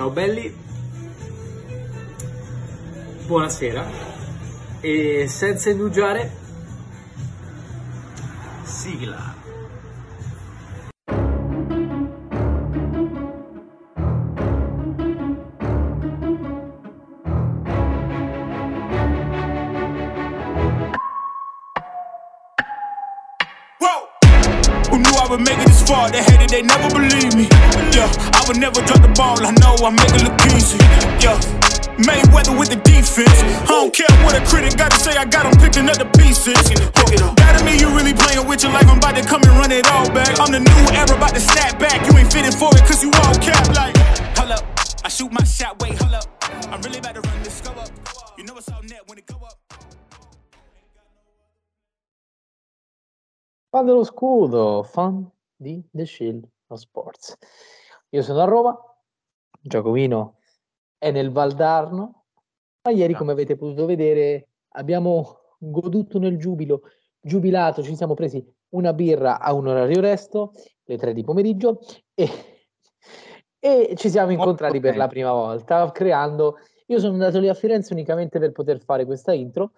Ciao belli, buonasera e senza indugiare, sigla. Who knew I would make it this far? They hated, they never believe me. Yeah, I would never drop the ball. I know I make it look easy. Yeah, Mayweather with the defense. I don't care what a critic got to say. I got them picking up the pieces. That to me, you really playing with your life. I'm about to come and run it all back. I'm the new era, about to snap back. You ain't fitting for it, cause you all cap like. Hold up, I shoot my shot. Wait, hold up. I'm really about to run this go up. You know it's all net when it go up. Fan dello scudo, fan di The Shield of Sports. Io sono a Roma, Giacomino è nel Valdarno, ma ieri, come avete potuto vedere, abbiamo goduto nel giubilo, giubilato, ci siamo presi una birra a un orario resto, le tre di pomeriggio, e, e ci siamo incontrati per la prima volta, creando... Io sono andato lì a Firenze unicamente per poter fare questa intro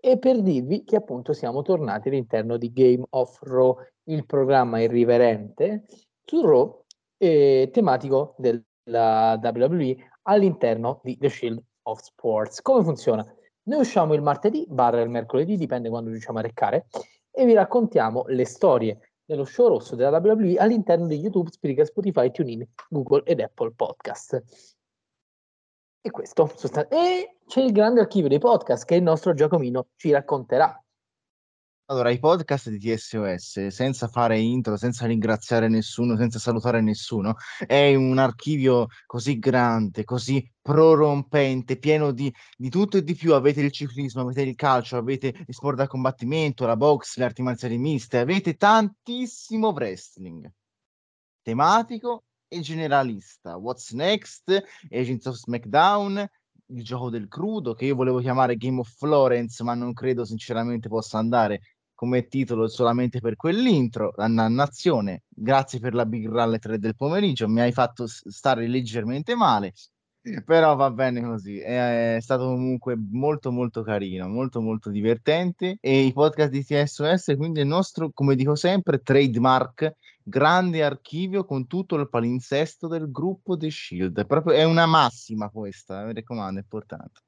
e per dirvi che appunto siamo tornati all'interno di Game of Raw, il programma irriverente su Raw eh, tematico della WWE all'interno di The Shield of Sports. Come funziona? Noi usciamo il martedì, barra il mercoledì, dipende quando riusciamo a reccare, e vi raccontiamo le storie dello show rosso della WWE all'interno di YouTube, Spreaker, Spotify, TuneIn, Google ed Apple Podcast. E questo sostan- e c'è il grande archivio dei podcast che il nostro Giacomino ci racconterà. Allora, i podcast di TSOS, senza fare intro, senza ringraziare nessuno, senza salutare nessuno, è un archivio così grande, così prorompente, pieno di, di tutto e di più. Avete il ciclismo, avete il calcio, avete gli sport da combattimento, la box, le arti marziali miste, avete tantissimo wrestling tematico e generalista. What's Next, Agents of SmackDown, il gioco del crudo, che io volevo chiamare Game of Florence, ma non credo sinceramente possa andare come titolo solamente per quell'intro, la nazione. Grazie per la big run alle 3 del pomeriggio, mi hai fatto stare leggermente male, però va bene così. È, è stato comunque molto molto carino, molto molto divertente e i podcast di TSOS, quindi il nostro, come dico sempre, trademark, grande archivio con tutto il palinsesto del gruppo The Shield. Proprio è una massima questa, mi raccomando, è importante.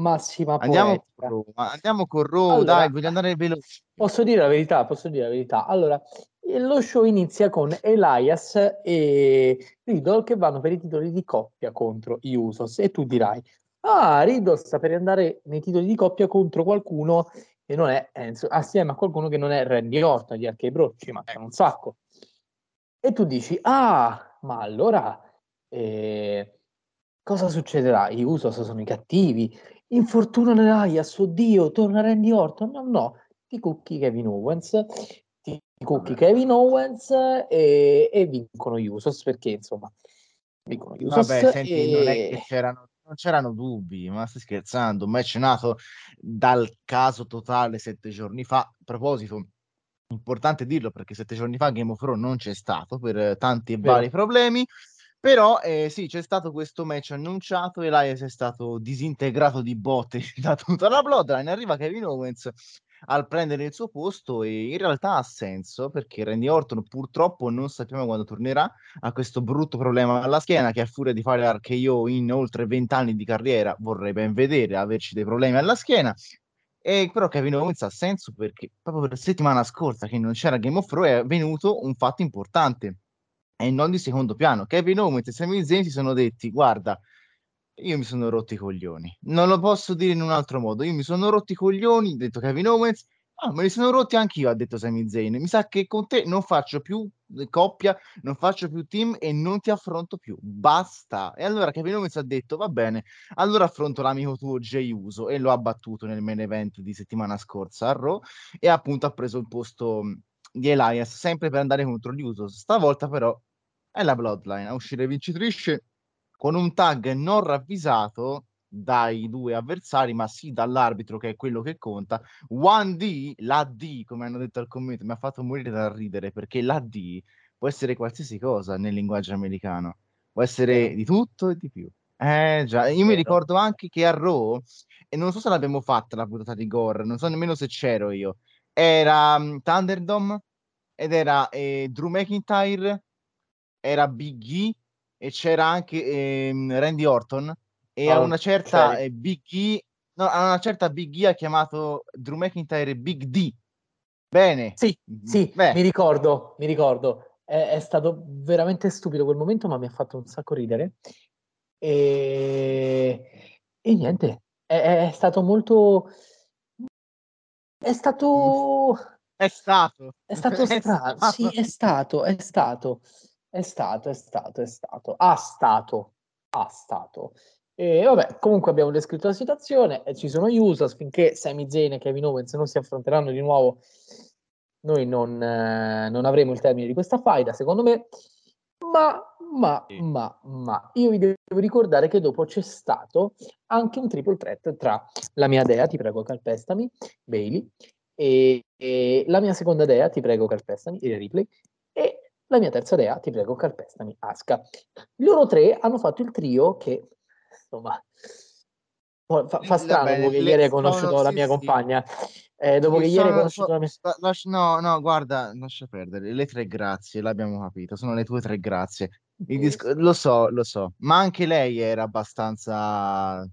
Massima Andiamo poetica. con Raw, andiamo con Raw, Allora, dai, voglio andare veloce. Posso dire la verità, posso dire la verità. Allora, lo show inizia con Elias e Riddle che vanno per i titoli di coppia contro gli Usos e tu dirai, ah, Riddle sta per andare nei titoli di coppia contro qualcuno che non è, inso- assieme a qualcuno che non è Randy Orton di Archei Brocci, mancano un sacco. E tu dici, ah, ma allora eh, cosa succederà? Gli Usos sono i cattivi, infortuna Elias, oddio, torna Randy Orton, no, no, ti cucchi Kevin Owens, ti cucchi Kevin Owens e, e vincono gli Usos perché insomma vincono gli Usos Vabbè, senti, non è e- che c'erano, non c'erano dubbi, ma stai scherzando? Un match nato dal caso totale sette giorni fa. A proposito, importante dirlo perché sette giorni fa Game of Thrones non c'è stato per tanti e vari problemi. Però eh, sì, c'è stato questo match annunciato. Elias è stato disintegrato di botte da tutta la Bloodline. Arriva Kevin Owens al prendere il suo posto e in realtà ha senso perché Randy Orton purtroppo non sappiamo quando tornerà ha questo brutto problema alla schiena che a furia di fare RKO in oltre 20 anni di carriera vorrei ben vedere averci dei problemi alla schiena e però Kevin Owens ha senso perché proprio la settimana scorsa che non c'era Game of Thrones è avvenuto un fatto importante e non di secondo piano Kevin Owens e Sami Zayn si sono detti guarda io mi sono rotti i coglioni non lo posso dire in un altro modo io mi sono rotti i coglioni ha detto Kevin Owens Ah, me li sono rotti anch'io, ha detto Sami Zayn. Mi sa che con te non faccio più eh, coppia, non faccio più team e non ti affronto più. Basta. E allora Kevin Owens ha detto, va bene, allora affronto l'amico tuo Jay Uso e lo ha battuto nel main event di settimana scorsa a Raw e appunto ha preso il posto mh, di Elias, sempre per andare contro gli Usos. Stavolta però è la Bloodline a uscire vincitrice con un tag non ravvisato dai due avversari, ma sì dall'arbitro che è quello che conta. 1D, la D, come hanno detto al commento, mi ha fatto morire da ridere perché la D può essere qualsiasi cosa nel linguaggio americano. può essere di tutto e di più. Eh già, io mi ricordo anche che a Raw, e non so se l'abbiamo fatta la puntata di Gore, non so nemmeno se c'ero io, era mm, Thunderdome ed era eh, Drew McIntyre, era Big E e c'era anche ehm, Randy Orton e a Oh, una certa ok. eh, Big E, no, a una certa Big E ha chiamato Drew McIntyre Big D. Bene. Sì, sì, Beh, mi ricordo, mi ricordo. È, è stato veramente stupido quel momento, ma mi ha fatto un sacco ridere. E, e niente, è, è stato molto... È stato... è stato. È stato strano, sì, è stato, è stato, è stato, è stato, è stato, ha stato, ha stato. E vabbè, comunque abbiamo descritto la situazione, e ci sono gli Usos, finché Sami Zayn e Kevin Owens non si affronteranno di nuovo, noi non, eh, non avremo il termine di questa faida, secondo me, ma, ma, Sì. ma, ma, io vi devo ricordare che dopo c'è stato anche un triple threat tra la mia dea, ti prego calpestami, Bailey, e, e la mia seconda dea, ti prego calpestami, il replay, la mia terza dea, ti prego calpestami, Aska. Loro tre hanno fatto il trio che, insomma, fa, fa strano dopo che le- ieri hai conosciuto la mia sì. compagna. Eh, dopo che ieri hai conosciuto so- la mia... sta- no, no, guarda, lascia perdere. Le tre grazie, l'abbiamo capito, sono le tue tre grazie. Disco- lo so, lo so, ma anche lei era abbastanza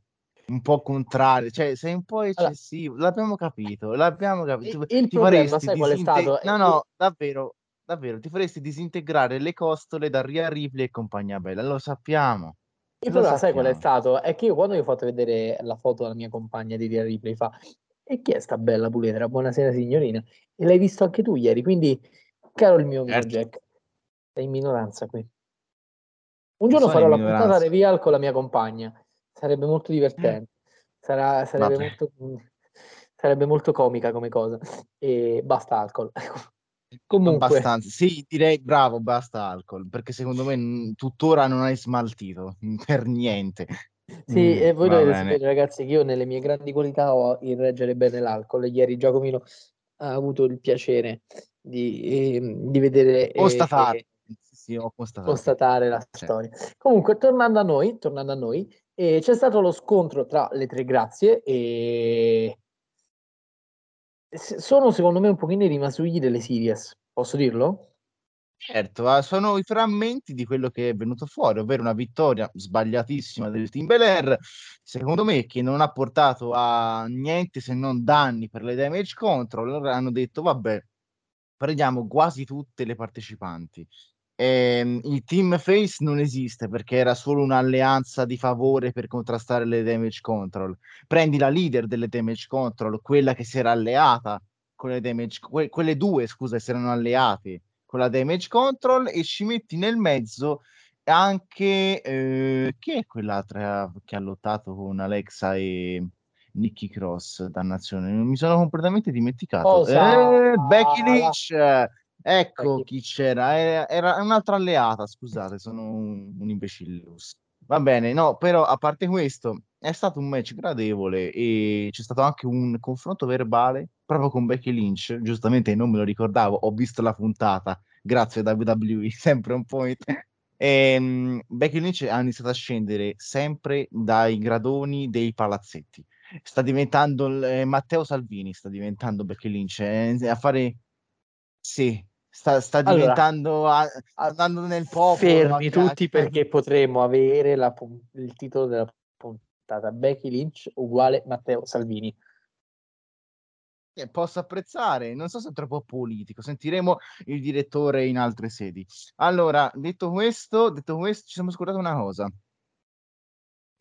un po' contrario, cioè sei un po' eccessivo, l'abbiamo capito, l'abbiamo capito. Il- il problema, sai qual è disinte- stato? No, Eh, no, davvero, davvero, ti faresti disintegrare le costole da Ria Ripley e compagnia bella, lo sappiamo. Il problema, sai qual è stato? È che io quando gli ho fatto vedere la foto della mia compagna di Via Ripley fa e chi è sta bella puledra? Buonasera signorina. E l'hai visto anche tu ieri, quindi caro il mio amico Certo. Jack, sei in minoranza qui. Un giorno farò la puntata reveal con la mia compagna. Sarebbe molto divertente. Sarà- sarebbe, molto, sarebbe molto comica come cosa. E basta alcol. Comunque, Abbastanza, sì, direi bravo, basta alcol, perché secondo me mm, tuttora non hai smaltito per niente. Sì, Mm, e voi dovete sapere, ragazzi, che io nelle mie grandi qualità ho il reggere bene l'alcol. Ieri Giacomino ha avuto il piacere di, ehm, di vedere e Constatare. Sì, sì, ho constatato. constatare la Cioè. storia. Comunque, tornando a noi, tornando a noi eh, c'è stato lo scontro tra le tre grazie e sono secondo me un pochino i rimasugli delle series, posso dirlo? Certo, ah, sono i frammenti di quello che è venuto fuori, ovvero una vittoria sbagliatissima del Team Bel Air, secondo me, che non ha portato a niente se non danni per le damage control. Hanno detto, vabbè, prendiamo quasi tutte le partecipanti. Ehm, il Team Face non esiste perché era solo un'alleanza di favore per contrastare le damage control. Prendi la leader delle damage control, quella che si era alleata con le damage, que- quelle due, scusa, si erano alleate con la damage control e ci metti nel mezzo anche eh, chi è quell'altra che ha lottato con Alexa e Nikki Cross, dannazione, mi sono completamente dimenticato. Eh, Becky Lynch, ecco Becky- chi c'era, era, era un'altra alleata, scusate, sono un, un imbecillus. Va bene, no, però a parte questo, è stato un match gradevole e c'è stato anche un confronto verbale proprio con Becky Lynch. Giustamente non me lo ricordavo, ho visto la puntata, grazie a WWE, sempre un point. E, Becky Lynch ha iniziato a scendere sempre dai gradoni dei palazzetti. Sta diventando eh, Matteo Salvini, sta diventando Becky Lynch, eh, a fare sì, sta, sta Allora, diventando a- a- andando nel popolo. Fermi ca- tutti perché potremmo avere la il titolo della puntata Becky Lynch uguale Matteo Salvini. che posso apprezzare. Non so se è troppo politico, sentiremo il direttore in altre sedi. Allora, detto questo, detto questo, ci siamo scordati una cosa.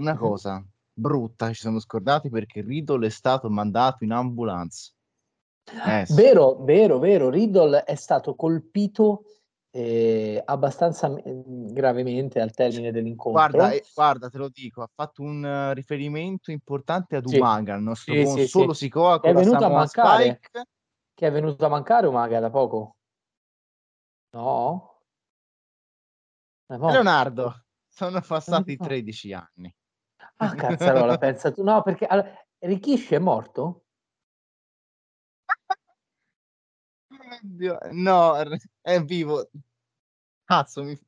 Una Mhm. cosa brutta, ci siamo scordati perché Riddle è stato mandato in ambulanza. Eh, sì. Vero, vero, vero. Riddle è stato colpito eh, abbastanza eh, gravemente al termine dell'incontro. Guarda, eh, guarda, te lo dico, ha fatto un eh, riferimento importante ad Sì. Umaga, il nostro Sì, buon sì, solo sì. Sikoa Che è venuto a mancare. Spike. Che è venuto a mancare Umaga da poco? No? Leonardo, sono passati no. 13 anni. Ah, cazzarola, pensa tu. No, perché allora, Rikishi è morto? No, è vivo. Cazzo, mi...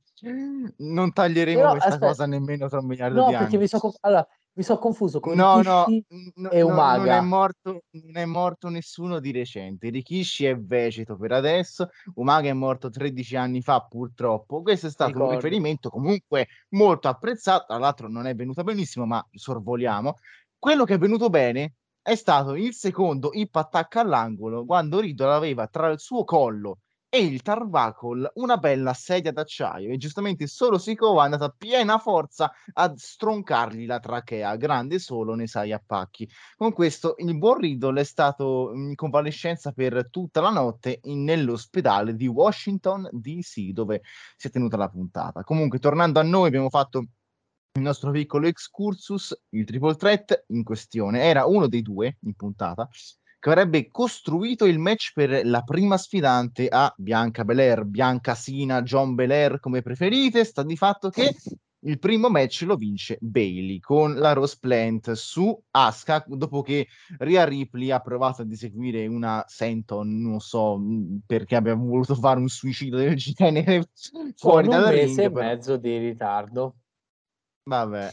Non taglieremo Però, questa aspetta. cosa nemmeno tra un miliardo No, di perché anni. mi sono allora, mi so confuso con No, no, Rikishi n- e no, non è Umaga. morto, non è morto nessuno di recente. Rikishi è vegeto per adesso, Umaga è morto 13 anni fa purtroppo. Questo è stato un Ricordo. riferimento comunque molto apprezzato, tra l'altro non è venuto benissimo, ma sorvoliamo. Quello che è venuto bene è stato il secondo hip attack all'angolo, quando Riddle aveva tra il suo collo e il turnbuckle una bella sedia d'acciaio e giustamente solo Sikoa è andata a piena forza a stroncargli la trachea, grande solo nei sai appacchi. Con questo il buon Riddle è stato in convalescenza per tutta la notte in- nell'ospedale di Washington DC dove si è tenuta la puntata. Comunque tornando a noi abbiamo fatto il nostro piccolo excursus, il triple threat in questione era uno dei due in puntata che avrebbe costruito il match per la prima sfidante a Bianca Belair, Bianca Sina, John Belair come preferite, sta di fatto che il primo match lo vince Bailey con la Rose Plant su Asuka dopo che Rhea Ripley ha provato ad eseguire una Senton, non so perché abbia voluto fare un suicidio del genere fuori Con un dal mese e ring. però- mezzo di ritardo. Vabbè.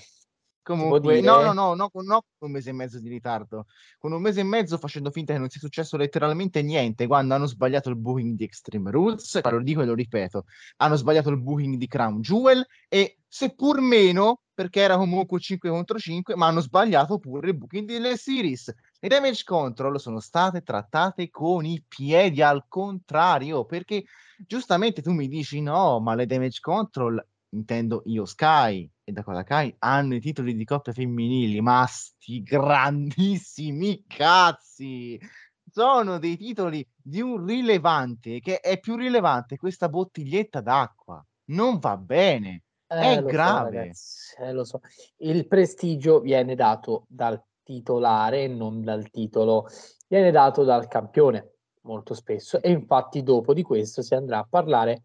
Comunque, no, no, no, no, con un mese e mezzo di ritardo. Con un mese e mezzo facendo finta che non sia successo letteralmente niente quando hanno sbagliato il booking di Extreme Rules, lo dico e lo ripeto, hanno sbagliato il booking di Crown Jewel e seppur meno, perché era comunque 5 contro 5, ma hanno sbagliato pure il booking delle series. Le damage control sono state trattate con i piedi al contrario, perché giustamente tu mi dici no, ma le damage control intendo io Sky e Dakota Kai hanno i titoli di coppia femminili, ma sti grandissimi cazzi! Sono dei titoli di un rilevante che è più rilevante questa bottiglietta d'acqua. Non va bene. È Eh, so, grave. ragazzi, eh, lo so. Il prestigio viene dato dal titolare non dal titolo, viene dato dal campione molto spesso e infatti dopo di questo si andrà a parlare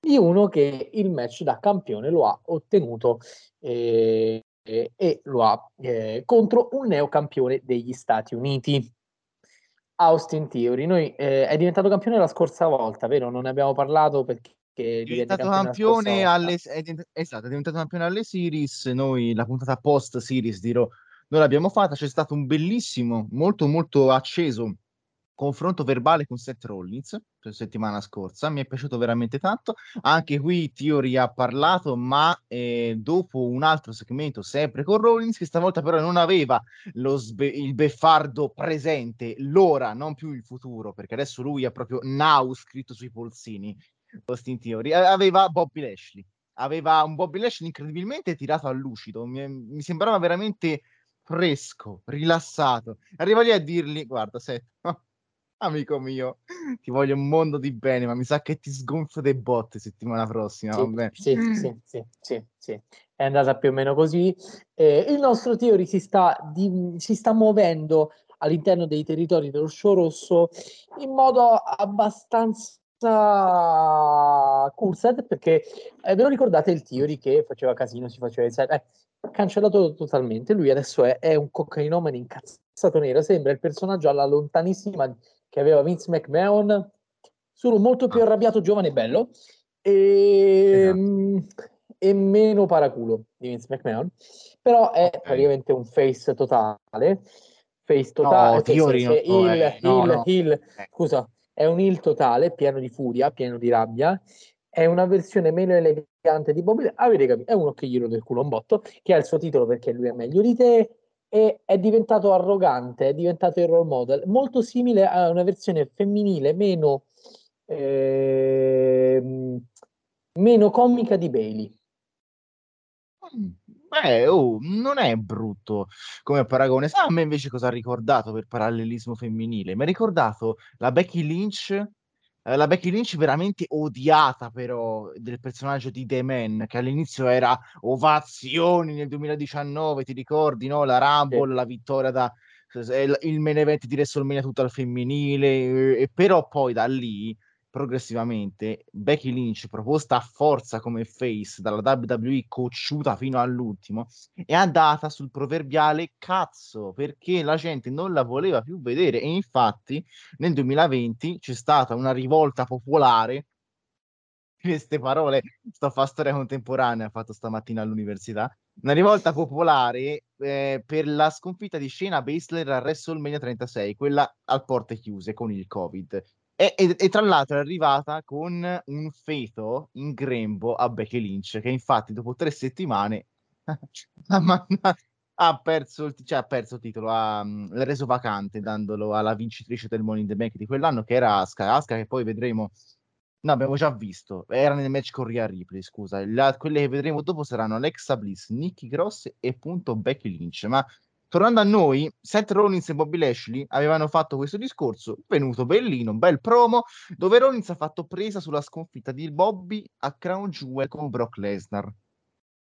di uno che il match da campione lo ha ottenuto eh, eh, e lo ha eh, contro un neocampione degli Stati Uniti. Austin Theory, noi eh, è diventato campione la scorsa volta, vero? Non ne abbiamo parlato perché È diventato campione campione alle è divent- esatto, è diventato campione alle series. Noi la puntata post series dirò noi l'abbiamo fatta. C'è stato un bellissimo, molto molto acceso confronto verbale con Seth Rollins la settimana scorsa. Mi è piaciuto veramente tanto. Anche qui Theory ha parlato, ma eh, dopo un altro segmento, sempre con Rollins, che stavolta però non aveva lo sbe- il beffardo presente, l'ora, non più il futuro, perché adesso lui ha proprio now scritto sui polsini. Austin Theory aveva Bobby Lashley. Aveva un Bobby Lashley incredibilmente tirato a lucido. Mi, mi sembrava veramente fresco, rilassato. Arriva lì a dirgli: Guarda, Seth, amico mio, ti voglio un mondo di bene, ma mi sa che ti sgonfio dei botte settimana prossima. Sì, vabbè. sì, sì, sì, sì, sì. È andata più o meno così. Eh, il nostro Theory si sta, di- si sta muovendo all'interno dei territori dello show rosso in modo abbastanza cursed perché eh, ve lo ricordate il Theory che faceva casino, si faceva il eh, cancellato totalmente. Lui adesso è, è un cocainomane incazzato nero, sembra il personaggio alla lontanissima che aveva Vince McMahon, solo molto più Ah. arrabbiato, giovane e bello e, Esatto. mm, e meno paraculo di Vince McMahon, però è Ok. praticamente un face totale. Face totale, No, Theory no, il, eh, no, il, no. il, Eh. scusa, è un heel totale, pieno di furia, pieno di rabbia. È una versione meno elegante di Bobby. Avete capito? È uno che gli rode il culo un botto, che ha il suo titolo perché lui è meglio di te. E è diventato arrogante, è diventato il role model, molto simile a una versione femminile meno, ehm, meno comica di Bailey. Mm, Beh, oh, non è brutto come paragone. Sa a me invece cosa ha ricordato per parallelismo femminile? Mi ha ricordato la Becky Lynch, eh, la Becky Lynch veramente odiata però del personaggio di The Man, che all'inizio era ovazioni nel 2019, ti ricordi, no? La Rumble, la vittoria da il main event di WrestleMania tutto al femminile, eh, e però poi da lì progressivamente Becky Lynch proposta a forza come face dalla WWE cocciuta fino all'ultimo è andata sul proverbiale cazzo perché la gente non la voleva più vedere e infatti nel 2020 c'è stata una rivolta popolare queste parole, sto a fare storia contemporanea, ho fatto stamattina all'università. Una rivolta popolare eh, per la sconfitta di Shayna Baszler a WrestleMania 36, quella al porte chiuse con il Covid. E, e, e, tra l'altro è arrivata con un feto in grembo a Becky Lynch, che infatti dopo tre settimane ha, perso il, cioè, ha perso il titolo, ha, mm, l'ha reso vacante dandolo alla vincitrice del Money in the Bank di quell'anno, che era Asuka, Asuka che poi vedremo No, abbiamo già visto. Era nel match con Rhea Ripley, scusa. La, quelle che vedremo dopo saranno Alexa Bliss, Nicky Cross e appunto Becky Lynch. Ma tornando a noi, Seth Rollins e Bobby Lashley avevano fatto questo discorso, venuto bellino, un bel promo, dove Rollins ha fatto presa sulla sconfitta di Bobby a Crown Jewel con Brock Lesnar.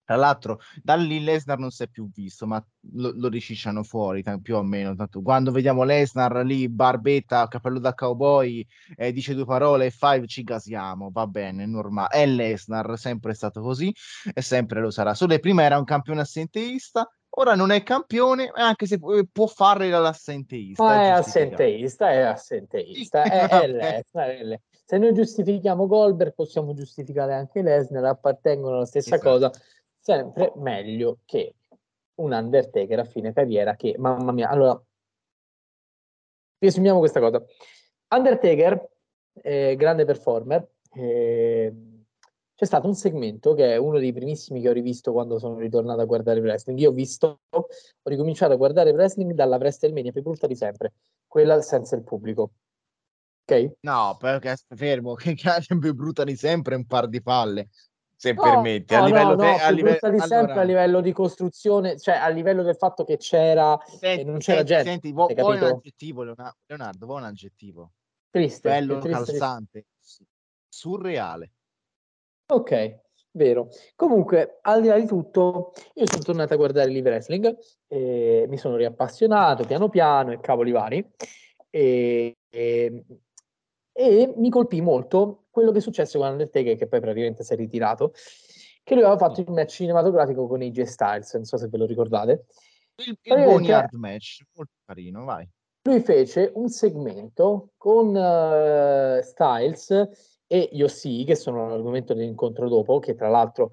Tra l'altro, da lì Lesnar non si è più visto, ma lo, lo ricicciano fuori t- più o meno. Tanto quando vediamo Lesnar lì, barbetta, capello da cowboy, eh, dice due parole e five, ci gasiamo. Va bene, normale. È Lesnar, sempre stato così e sempre lo sarà. Solo prima era un campione assenteista, ora non è campione, anche se può fare l'assenteista. Ma è, assenteista, è assenteista. è, è Lesnar. Se noi giustifichiamo Goldberg, possiamo giustificare anche Lesnar, appartengono alla stessa esatto. cosa sempre meglio che un Undertaker a fine carriera che, mamma mia, allora, riassumiamo questa cosa. Undertaker, eh, grande performer, eh, c'è stato un segmento che è uno dei primissimi che ho rivisto quando sono ritornato a guardare wrestling. Io ho visto, ho ricominciato a guardare wrestling dalla WrestleMania più brutta di sempre, quella senza il pubblico. Ok? No, perché fermo, che è più brutta di sempre, un par di palle se no, permetti. No, a livello, no, no, a livello, di allora... sempre a livello di costruzione, cioè a livello del fatto che c'era senti, e non c'era senti, gente. Senti, vuoi un aggettivo, Leonardo, vuoi un aggettivo. Triste. Bello, triste, calzante, triste. surreale. Ok, vero. Comunque, al di là di tutto, io sono tornato a guardare il wrestling, e mi sono riappassionato piano piano e cavoli vari. E, e, e mi colpì molto quello che successe con Undertaker, che poi praticamente si è ritirato, che lui aveva fatto il match cinematografico con AJ Styles, non so se ve lo ricordate. Il, il buon hard match, molto carino, vai. Lui fece un segmento con uh, Styles e Yossi, che sono l'argomento dell'incontro dopo, che tra l'altro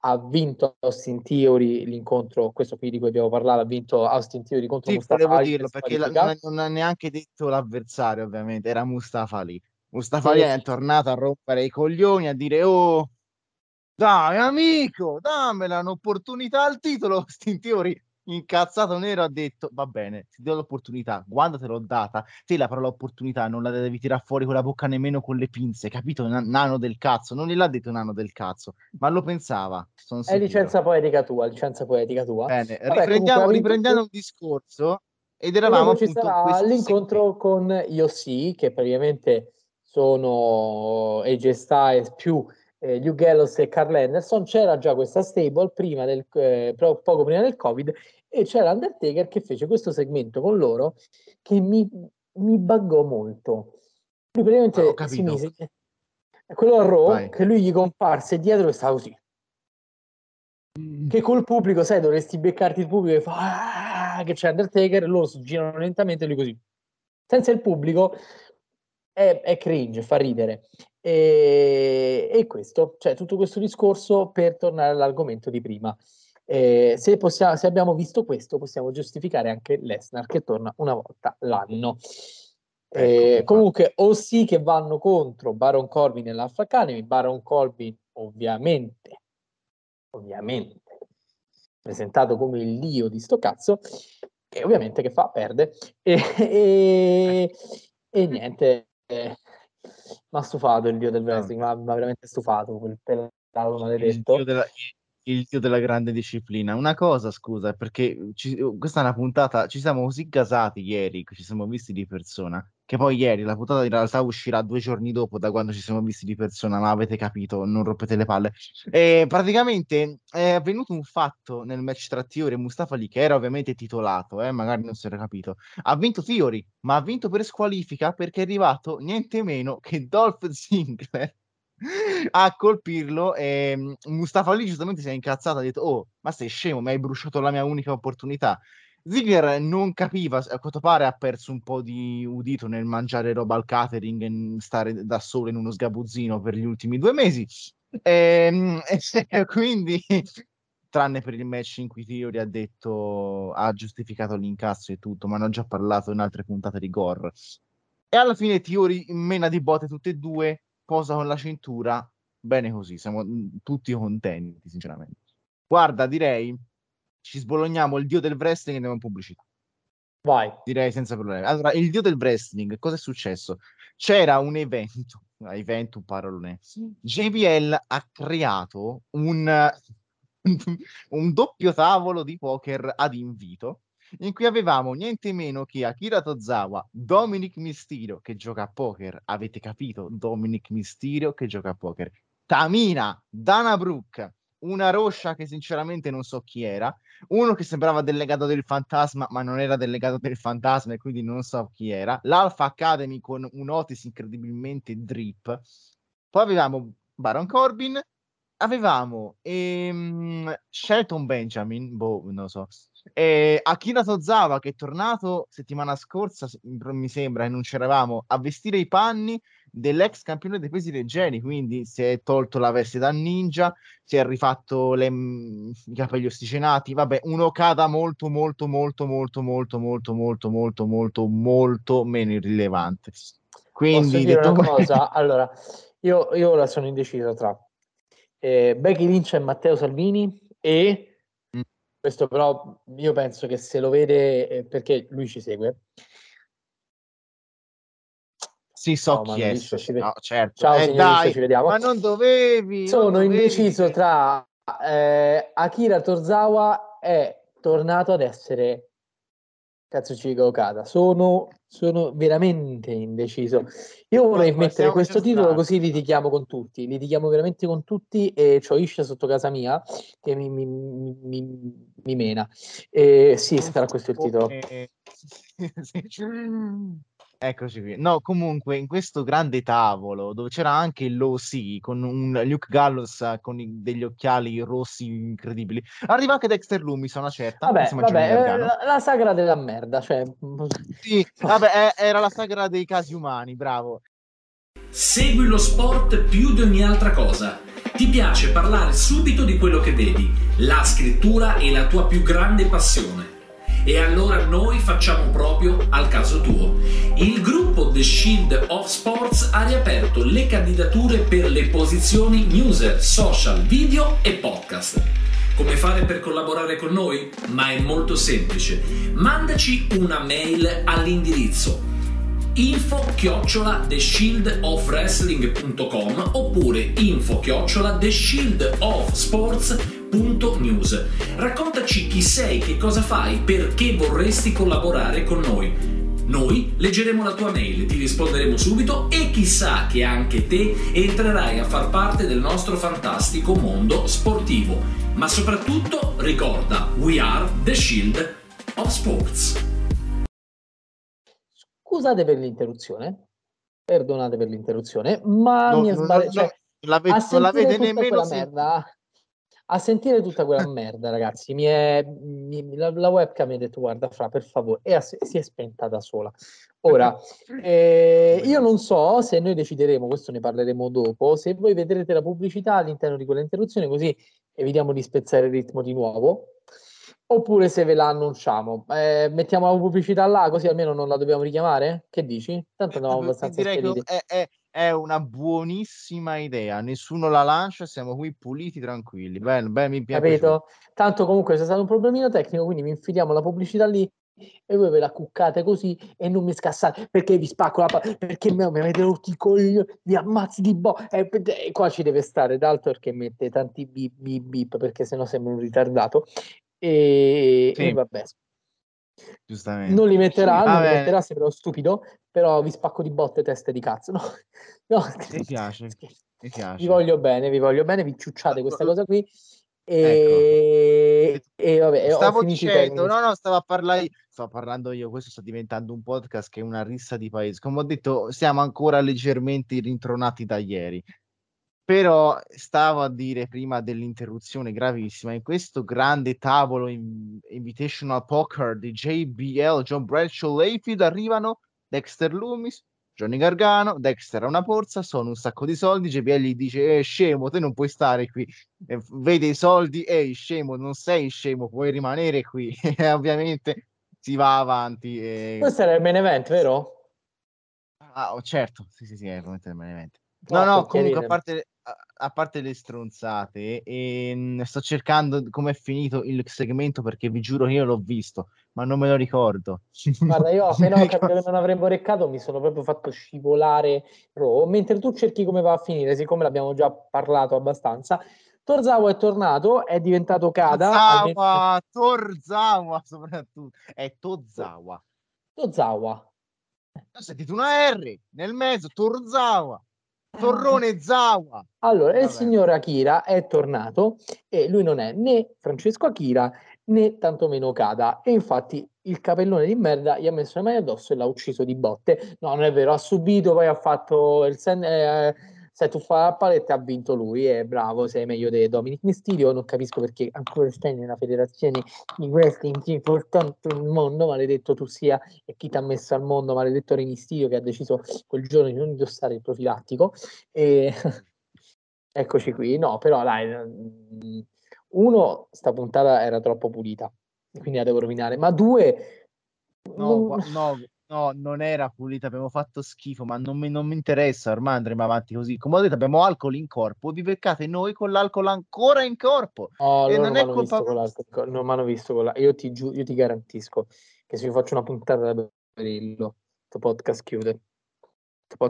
ha vinto Austin Theory l'incontro, questo qui di cui abbiamo parlato, ha vinto Austin Theory contro sì, Mustafa volevo dirlo perché la, non, non, ha neanche detto l'avversario ovviamente, era Mustafa Ali. Mustafa sì. è tornato a rompere i coglioni, a dire oh, dai amico, dammela un'opportunità al titolo. Austin Theory incazzato nero ha detto va bene ti do l'opportunità quando te l'ho data te la parola opportunità non la devi tirare fuori con la bocca nemmeno con le pinze capito? N- nano del cazzo non gliel'ha detto nano del cazzo ma lo pensava è licenza poetica tua licenza poetica tua. Bene Vabbè, riprendiamo, comunque, riprendiamo il discorso ed eravamo ci sarà l'incontro segmento. con Yossi che praticamente sono AJ Styles più eh, Hugh Gallows e Carl Anderson, c'era già questa stable prima del, eh, poco prima del Covid e c'era Undertaker che fece questo segmento con loro che mi, mi buggò molto. Lui praticamente si mise quello a Raw Vai. che lui gli comparse dietro e stava così. Mm. Che col pubblico, sai, dovresti beccarti il pubblico e fa ah, che c'è Undertaker, loro girano lentamente lui così. Senza il pubblico è, è cringe, fa ridere. E, e, questo, cioè tutto questo discorso per tornare all'argomento di prima. Eh, se, possiamo, se abbiamo visto questo, possiamo giustificare anche Lesnar che torna una volta l'anno. Eh, ecco, comunque, o sì che vanno contro Baron Corbin e l'Alpha Academy. Baron Corbin, ovviamente, ovviamente, presentato come il dio di sto cazzo, e ovviamente che fa? Perde. E, e, e niente, eh, mi ha stufato il dio del wrestling, mi ha veramente stufato quel pelato maledetto. Il dio, della, il dio della grande disciplina. Una cosa, scusa, perché ci, questa è una puntata, ci siamo così gasati ieri, ci siamo visti di persona, che poi ieri la puntata in realtà uscirà due giorni dopo da quando ci siamo visti di persona, ma avete capito, non rompete le palle. E praticamente è avvenuto un fatto nel match tra Theory e Mustafa lì, che era ovviamente titolato, eh, magari non si era capito. Ha vinto Theory, ma ha vinto per squalifica perché è arrivato niente meno che Dolph Ziggler a colpirlo e Mustafa lì giustamente si è incazzato ha detto oh ma sei scemo mi hai bruciato la mia unica opportunità Ziggler non capiva, a quanto pare ha perso un po' di udito nel mangiare roba al catering e stare da solo in uno sgabuzzino per gli ultimi due mesi. Ehm, e, e quindi, tranne per il match in cui Theory ha detto, ha giustificato l'incasso e tutto, ma ne ho già parlato in altre puntate di Gore. E alla fine Theory mena di botte tutte e due, posa con la cintura, bene così, siamo tutti contenti, sinceramente. Guarda, direi ci sbologniamo il dio del wrestling e andiamo in pubblicità. Vai. Direi senza problemi. Allora, il dio del wrestling, cosa è successo? C'era un evento, evento parolone. JBL ha creato un, un doppio tavolo di poker ad invito in cui avevamo niente meno che Akira Tozawa, Dominic Mysterio che gioca a poker, avete capito? Dominic Mysterio che gioca a poker, Tamina, Dana Brooke, una roscia che sinceramente non so chi era, uno che sembrava delegato del fantasma, ma non era delegato del fantasma e quindi non so chi era, l'Alpha Academy con un Otis incredibilmente drip, poi avevamo Baron Corbin, avevamo ehm, Shelton Benjamin, boh, non lo so, e Akira Tozawa che è tornato settimana scorsa, mi sembra, e non c'eravamo, a vestire i panni dell'ex campione dei pesi leggeri, quindi si è tolto la veste da ninja, si è rifatto le, i capelli ossigenati, vabbè, un Okada molto molto molto molto molto molto molto molto molto molto meno irrilevante. Quindi detto... una cosa, allora, io, io ora sono indeciso tra eh, Becky Lynch e Matteo Salvini e. questo però io penso che se lo vede eh, perché lui ci segue sì, so no, chi è. Ci no, certo. Ciao, eh, dai, ci vediamo. Ma non dovevi. Sono non dovevi. indeciso tra eh, Akira Torzawa è tornato ad essere Katsuchika Okada. Sono, sono veramente indeciso. Io vorrei ma mettere questo titolo così litighiamo con tutti. Litighiamo veramente con tutti e c'ho Isha sotto casa mia che mi, mi, mi, mi mena. E, sì, sarà questo il titolo. Eccoci qui. No, comunque in questo grande tavolo dove c'era anche il l'OC con un Luke Gallows eh, con i- degli occhiali rossi incredibili, arriva anche Dexter Loomis a una certa, Vabbè, vabbè eh, la, la sagra della merda, cioè... Sì, vabbè, è- era la sagra dei casi umani, bravo. Segui lo sport più di ogni altra cosa. Ti piace parlare subito di quello che vedi. La scrittura è la tua più grande passione. E allora noi facciamo proprio al caso tuo. Il gruppo The Shield of Sports ha riaperto le candidature per le posizioni newser, social, video e podcast. Come fare per collaborare con noi? Ma è molto semplice. Mandaci una mail all'indirizzo info chiocciola theshieldofwrestling.com oppure info chiocciola theshieldofsports.com News. Raccontaci chi sei, che cosa fai, perché vorresti collaborare con noi. Noi leggeremo la tua mail, ti risponderemo subito e chissà che anche te entrerai a far parte del nostro fantastico mondo sportivo. Ma soprattutto ricorda, we are the shield of sports. Scusate per l'interruzione, perdonate per l'interruzione, ma no, mi è sbagliato. Cioè, non la, non la vede nemmeno se... merda a sentire tutta quella merda, ragazzi, mi è, mi, la, la, webcam mi ha detto guarda Fra, per favore, e si è spenta da sola. Ora, eh, io non so se noi decideremo, questo ne parleremo dopo, se voi vedrete la pubblicità all'interno di quell'interruzione, così evitiamo di spezzare il ritmo di nuovo, oppure se ve la annunciamo. Eh, mettiamo la pubblicità là, così almeno non la dobbiamo richiamare? Che dici? Tanto andiamo abbastanza Direi che è, è, è una buonissima idea. Nessuno la lancia, siamo qui puliti, tranquilli. Beh, beh mi piace. Capito? Tanto comunque c'è stato un problemino tecnico, quindi mi infiliamo la pubblicità lì e voi ve la cuccate così e non mi scassate perché vi spacco la palla perché mi, avete rotto i coglioni vi ammazzi di bo e, e, qua ci deve stare d'altro perché mette tanti bip bip bip perché sennò sembra un ritardato e, sì. e vabbè Giustamente. Non li metterà, non li metterà, sembra stupido, però vi spacco di botte teste di cazzo. No, no mi piace, mi piace. Vi voglio bene, vi voglio bene, vi ciucciate questa cosa qui. E, ecco. e vabbè, stavo dicendo, no, no, stavo, a parlare, stavo parlando io. Questo sta diventando un podcast che è una rissa di paese. Come ho detto, siamo ancora leggermente rintronati da ieri. Però stavo a dire prima dell'interruzione gravissima, in questo grande tavolo in- Invitational Poker di JBL, John Bradshaw Layfield, arrivano Dexter Loomis, Johnny Gargano, Dexter ha una borsa, sono un sacco di soldi, JBL gli dice, eh, scemo, te non puoi stare qui, e vede i soldi, ehi, scemo, non sei scemo, puoi rimanere qui, e ovviamente si va avanti. E... Questo era il main event, vero? Ah, oh, certo, sì, sì, sì, è il main event. No, no, comunque a parte, a, parte le stronzate, ehm, sto cercando come è finito il segmento perché vi giuro che io l'ho visto, ma non me lo ricordo. Guarda, io appena ho capito che non avremmo reccato mi sono proprio fatto scivolare Raw, mentre tu cerchi come va a finire, siccome l'abbiamo già parlato abbastanza. Torzawa è tornato, è diventato Kada. Torzawa, al... Torzawa soprattutto, è Tozawa. Tozawa. Ho sentito una R nel mezzo, Torzawa. Torrone Zawa. Allora, Vabbè. il signor Akira è tornato e lui non è né Francesco Akira né tantomeno Kada. E infatti il capellone di merda gli ha messo le mani addosso e l'ha ucciso di botte. No, non è vero, ha subito, poi ha fatto il sen- eh, sai, tu fa la paletta ha vinto lui, è bravo, sei meglio di Dominic Mysterio, non capisco perché ancora stai nella federazione di wrestling più importante del mondo, maledetto tu sia, e chi ti ha messo al mondo, maledetto Re Mysterio che ha deciso quel giorno di non indossare il profilattico, e eccoci qui, no, però dai, mm, uno, sta puntata era troppo pulita, quindi la devo rovinare, ma due... No, non... no, No, non era pulita, abbiamo fatto schifo, ma non mi, non mi interessa, ormai andremo avanti così. Come ho detto, abbiamo alcol in corpo, vi beccate noi con l'alcol ancora in corpo. Oh, e non, non è colpa vostra. Non mi hanno visto con l'alcol. Io ti, giu- io ti garantisco che se io faccio una puntata da Berillo, questo podcast chiude.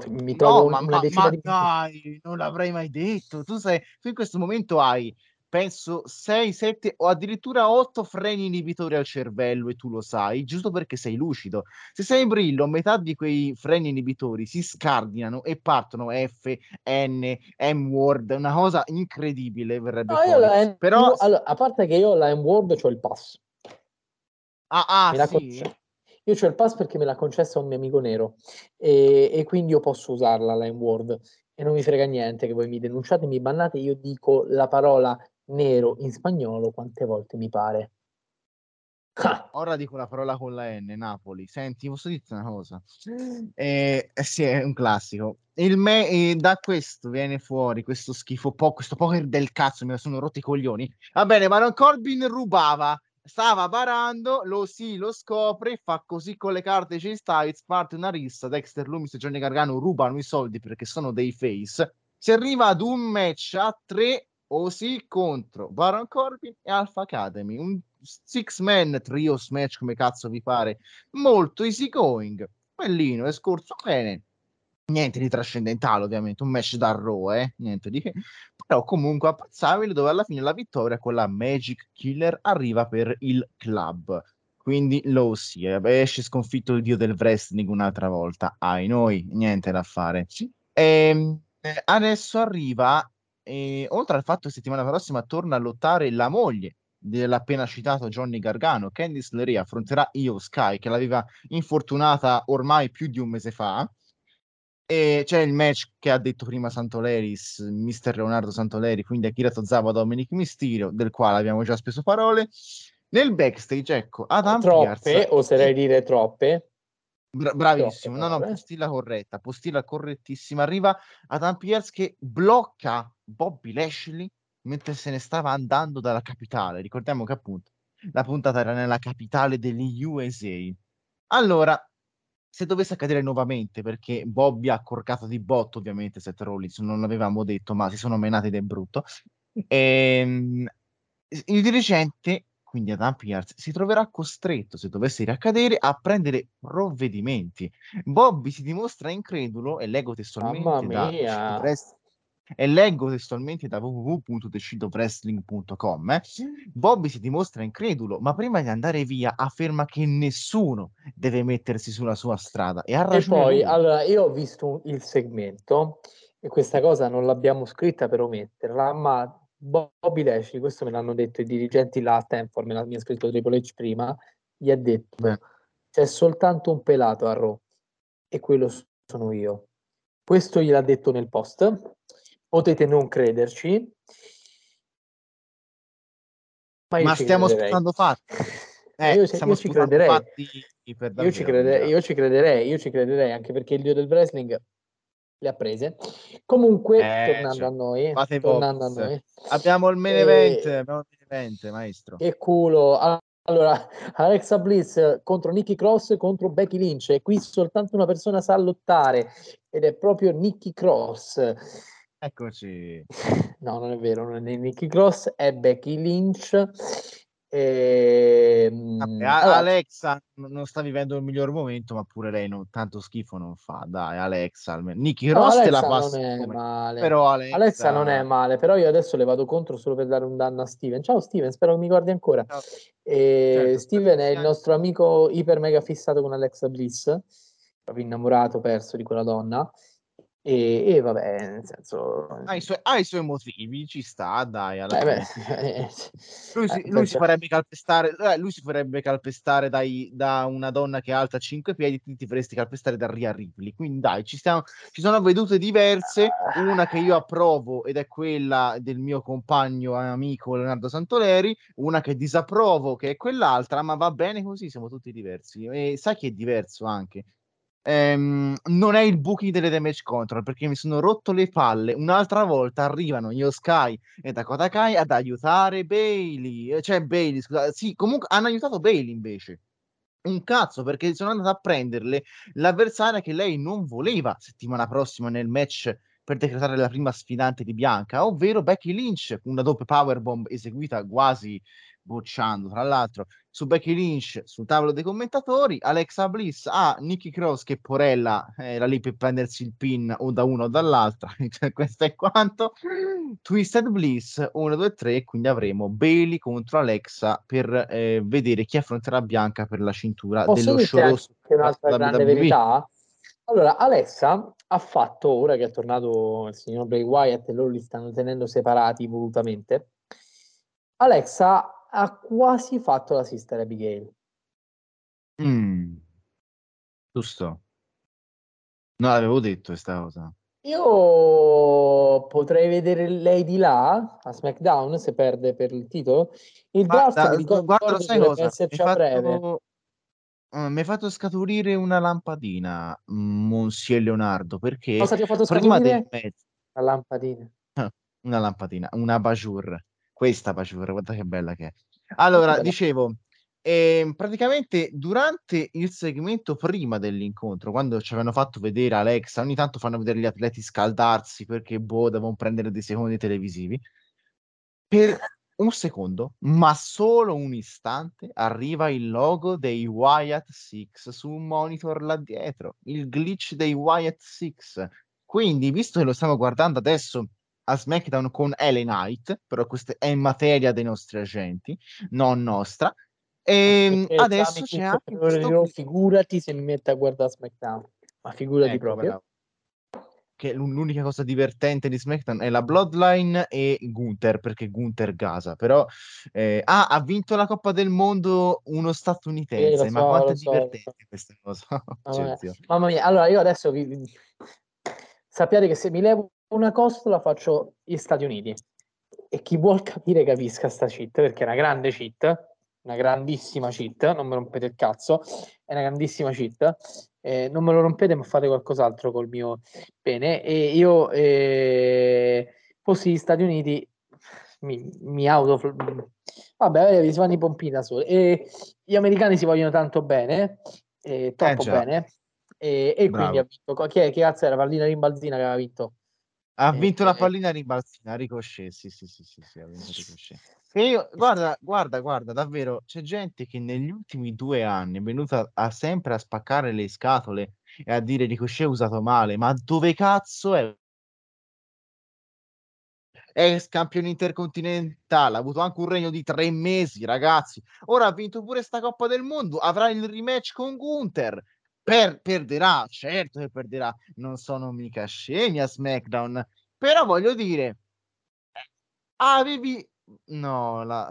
Mi trovo no, una ma, ma di... dai, non l'avrei mai detto. Tu, sei, tu in questo momento hai penso 6, 7 o addirittura 8 freni inibitori al cervello e tu lo sai, giusto perché sei lucido. Se sei in brillo, metà di quei freni inibitori si scardinano e partono F, N, M-word, una cosa incredibile verrebbe no, fuori. Però... Allora, a parte che io la M-word ho il pass. Ah, ah sì? Io ho il pass perché me l'ha concessa un mio amico nero e, e quindi io posso usarla la M-word e non mi frega niente che voi mi denunciate, mi bannate, io dico la parola nero in spagnolo quante volte mi pare. Ah. Ora dico la parola con la N, Napoli. Senti, posso dirti una cosa? Eh, eh sì, è un classico. Il me, eh, da questo viene fuori questo schifo, po- questo poker del cazzo, mi sono rotti i coglioni. Va bene, ma non Corbin rubava, stava barando, lo si, lo scopre, fa così con le carte J Styles, parte una rissa, Dexter Loomis e Johnny Gargano rubano i soldi perché sono dei face. Si arriva ad un match a tre Osi contro Baron Corbin e Alpha Academy, un six man trios match come cazzo vi pare, molto easy going, bellino, è scorso bene, niente di trascendentale ovviamente, un match da Raw, eh? niente di che, però comunque apprezzabile dove alla fine la vittoria con la Magic Killer arriva per il club. Quindi lo si esce sconfitto il dio del wrestling un'altra volta. Ai noi, niente da fare. E, ehm, eh, adesso arriva e oltre al fatto che settimana prossima torna a lottare la moglie dell'appena citato Johnny Gargano, Candice LeRae affronterà Io Sky che l'aveva infortunata ormai più di un mese fa. E c'è il match che ha detto prima Santoleris, mister Leonardo Santoleri, quindi Akira Tozawa Dominic Mysterio, del quale abbiamo già speso parole. Nel backstage, ecco, Adam Troppe, Pierce, oserei dire troppe. Bra- bravissimo, no, no, postilla corretta, postilla correttissima. Arriva Adam Pierce che blocca Bobby Lashley mentre se ne stava andando dalla capitale. Ricordiamo che appunto la puntata era nella capitale degli USA. Allora, se dovesse accadere nuovamente, perché Bobby ha corcato di botto, ovviamente, Seth Rollins, non l'avevamo detto, ma si sono menati è brutto. Ehm, il dirigente quindi Adam Pierce si troverà costretto, se dovesse riaccadere, a prendere provvedimenti. Bobby si dimostra incredulo e leggo testualmente da e leggo testualmente da www.decidowrestling.com eh. Bobby si dimostra incredulo ma prima di andare via afferma che nessuno deve mettersi sulla sua strada e, ha e poi lui. allora io ho visto il segmento e questa cosa non l'abbiamo scritta per ometterla ma Bobby Lashley, questo me l'hanno detto i dirigenti là a Stanford, me l'ha, scritto Triple H prima, gli ha detto Beh. c'è soltanto un pelato a Raw e quello sono io. Questo gliel'ha detto nel post, potete non crederci. Ma, Ma stiamo sputando fatti. Eh, io, io ci crederei. fatti Io ci, crede- io ci crederei, io ci crederei, anche perché il dio del wrestling le ha prese. Comunque, Eh, tornando cioè, a noi, tornando a noi, Abbiamo il main event, abbiamo il main event, maestro. che culo. Allora, Alexa Bliss contro Nikki Cross contro Becky Lynch e qui soltanto una persona sa lottare ed è proprio Nikki Cross. Eccoci. No, non è vero, non è Nikki Cross, è Becky Lynch. Ehm, Vabbè, allora, Alexa non sta vivendo il miglior momento, ma pure lei non, tanto schifo non fa. Dai, Alexa, almeno. Nicky no, Ross te la Alexa passa non è come- male. Però Alexa, Alexa non è male, però io adesso le vado contro solo per dare un danno a Steven. Ciao Steven, spero che mi guardi ancora. Ciao. E Certo, Steven è il nostro amico iper mega fissato con Alexa Bliss, proprio innamorato, perso di quella donna. E, e vabbè, nel senso... Ha i, suoi, ha i suoi motivi, ci sta, dai. alla Eh, fine. eh, Lui, si, eh, lui si farebbe calpestare, eh, lui si farebbe calpestare dai- da una donna che è alta 5 piedi, tu ti faresti calpestare da Rhea Ripley. Quindi dai, ci, stiamo, ci sono vedute diverse, una che io approvo ed è quella del mio compagno e amico Leonardo Santoleri, una che disapprovo che è quell'altra, ma va bene così, siamo tutti diversi. E sai chi è diverso anche? Ehm, non è il booking delle damage control perché mi sono rotto le palle. Un'altra volta arrivano Io Sky e Dakota Kai ad aiutare Bailey, eh, cioè Bailey, scusa, sì, comunque hanno aiutato Bailey invece. Un cazzo perché sono andato a prenderle l'avversaria che lei non voleva settimana prossima nel match per decretare la prima sfidante di Bianca, ovvero Becky Lynch, una doppia powerbomb eseguita quasi bocciando, tra l'altro, su Becky Lynch sul tavolo dei commentatori, Alexa Bliss a Nikki Cross che porella era lì per prendersi il pin o da uno o dall'altra, Cioè, questo è quanto. Twisted Bliss 1, 2, 3, quindi avremo Bailey contro Alexa per eh, vedere chi affronterà Bianca per la cintura Posso dello show rosso un'altra della grande WWE. verità? Allora, Alexa ha fatto, ora che è tornato il signor Bray Wyatt e loro li stanno tenendo separati volutamente, Alexa ha quasi fatto la sister Abigail. Mm. Giusto. Non l'avevo detto questa cosa. Io potrei vedere lei di là a SmackDown se perde per il titolo. Il draft ricordo, guarda, sai cosa? Mi esserci a breve. fatto, mi hai fatto scaturire una lampadina, Monsieur Leonardo, perché Cosa ti ho fatto prima del scaturire? match, La lampadina. una lampadina, una bajour, questa bajour, guarda che bella che è. Allora, dicevo, ehm, praticamente durante il segmento prima dell'incontro, quando ci avevano fatto vedere Alexa, ogni tanto fanno vedere gli atleti scaldarsi perché boh, devono prendere dei secondi televisivi. Per un secondo, ma solo un istante, arriva il logo dei Wyatt Six su un monitor là dietro, il glitch dei Wyatt Six. Quindi, visto che lo stiamo guardando adesso a SmackDown con LA Knight, però questa è materia dei nostri agenti, non nostra. E Perché adesso c'è anche questo figurati se mi mette a guardare SmackDown. Ma figurati Ecco, proprio. bravo. Che l'un- l'unica cosa divertente di SmackDown è la Bloodline e Gunther, perché Gunther gasa. Però eh, ah, ha vinto la Coppa del Mondo uno statunitense, Sì, lo ma so, quanto è so, lo so. divertente questa cosa. Mamma mia. Mamma mia, allora io adesso vi- sappiate che se mi levo una costola faccio gli Stati Uniti. E chi vuol capire capisca sta cheat perché è una grande cheat, una grandissima cheat, non mi rompete il cazzo, è una grandissima cheat, eh, non me lo rompete ma fate qualcos'altro col mio pene. E io eh, fossi gli Stati Uniti mi, mi auto vabbè eh, si fanno i pompini da soli. E gli americani si vogliono tanto bene eh, troppo già. bene e, e quindi ha vinto. Chi, è, che cazzo era? Pallina rimbalzina che aveva vinto Ha Eh, vinto la eh. pallina rimbalzina, Ricochet, sì, sì, sì, sì, sì, ha vinto Ricochet. E io, guarda, guarda, guarda, davvero, c'è gente che negli ultimi due anni è venuta a sempre a spaccare le scatole e a dire Ricochet è usato male, ma dove cazzo è? Ex campione intercontinentale, ha avuto anche un regno di tre mesi, ragazzi. Ora ha vinto pure sta Coppa del Mondo, avrà il rematch con Gunther. Per- perderà, certo che perderà. Non sono mica scemi a SmackDown, però voglio dire, avevi... No, la...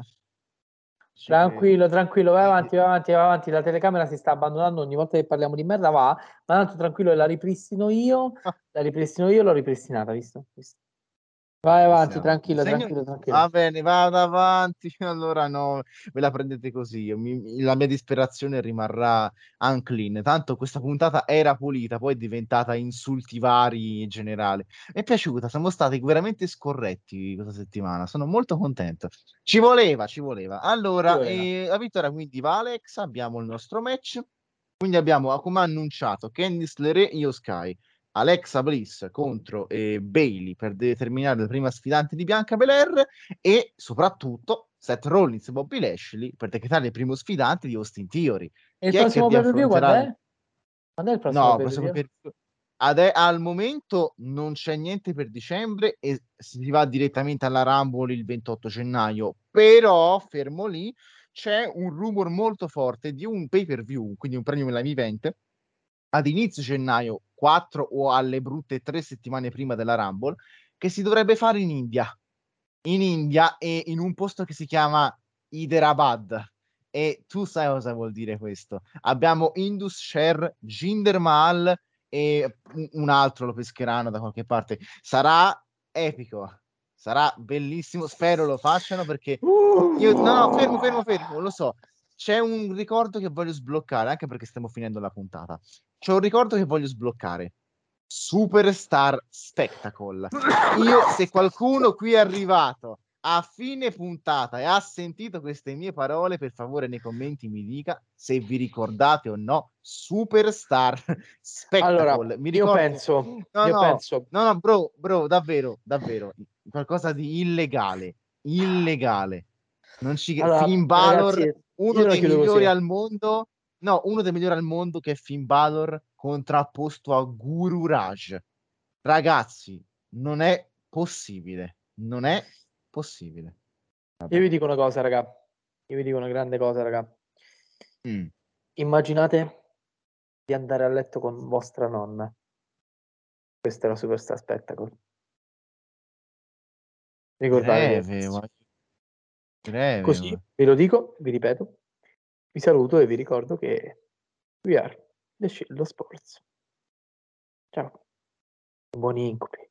Tranquillo, tranquillo, vai avanti, vai avanti, vai avanti. La telecamera si sta abbandonando ogni volta che parliamo di merda, va. Ma tanto tranquillo, la ripristino io, Ah. la ripristino io, l'ho ripristinata, visto? Visto? Vai avanti, Siamo. tranquillo, Segno- tranquillo, tranquillo. Va bene, vado avanti. Allora no, ve la prendete così. Mi- la mia disperazione rimarrà unclean. Tanto questa puntata era pulita, poi è diventata insulti vari in generale. Mi è piaciuta, siamo stati veramente scorretti questa settimana. Sono molto contento. Ci voleva, ci voleva. Allora, eh, la vittoria quindi va Alex. Abbiamo il nostro match. Quindi abbiamo, come annunciato, Candice LeRae, Io Sky. Alexa Bliss contro eh, Bailey per determinare la prima sfidante di Bianca Belair e soprattutto Seth Rollins e Bobby Lashley per decretare il primo sfidante di Austin Theory. E il chi che prossimo per quando affronterà- è? Quando è il prossimo No, prossimo per- ade- al momento non c'è niente per dicembre e si va direttamente alla Rumble il 28 gennaio, però fermo lì c'è un rumor molto forte di un pay per view, quindi un premium live event ad inizio gennaio, 4 o alle brutte 3 settimane prima della Rumble, che si dovrebbe fare in India. In India e in un posto che si chiama Hyderabad. E tu sai cosa vuol dire questo? Abbiamo Indus Sher, Jinder Mahal e un- altro lo pescheranno da qualche parte. Sarà epico, sarà bellissimo. Spero lo facciano perché io no, no, fermo, fermo, fermo, lo so. C'è un ricordo che voglio sbloccare, anche perché stiamo finendo la puntata. C'è un ricordo che voglio sbloccare. Superstar Spectacle. Io, se qualcuno qui è arrivato a fine puntata e ha sentito queste mie parole, per favore nei commenti mi dica se vi ricordate o no Superstar Spectacle. Allora, mi io ricordo- penso, No, io no, penso, No, no, bro, bro, davvero, davvero, qualcosa di illegale, illegale. Non ci allora, Finn Balor, ragazzi, uno dei migliori così. al mondo, no, uno dei migliori al mondo che è Finn Balor contrapposto a Guru Raj. Ragazzi, non è possibile, non è possibile. Io vi dico una cosa, raga. Io vi dico una grande cosa, raga. Mm. Immaginate di andare a letto con vostra nonna. Questa è la Superstar Spectacle. Ricordatevi Greve, greve, Così, ma- ve lo dico, vi ripeto, vi saluto e vi ricordo che we are the Shield of Sports. Ciao. Buoni incubi.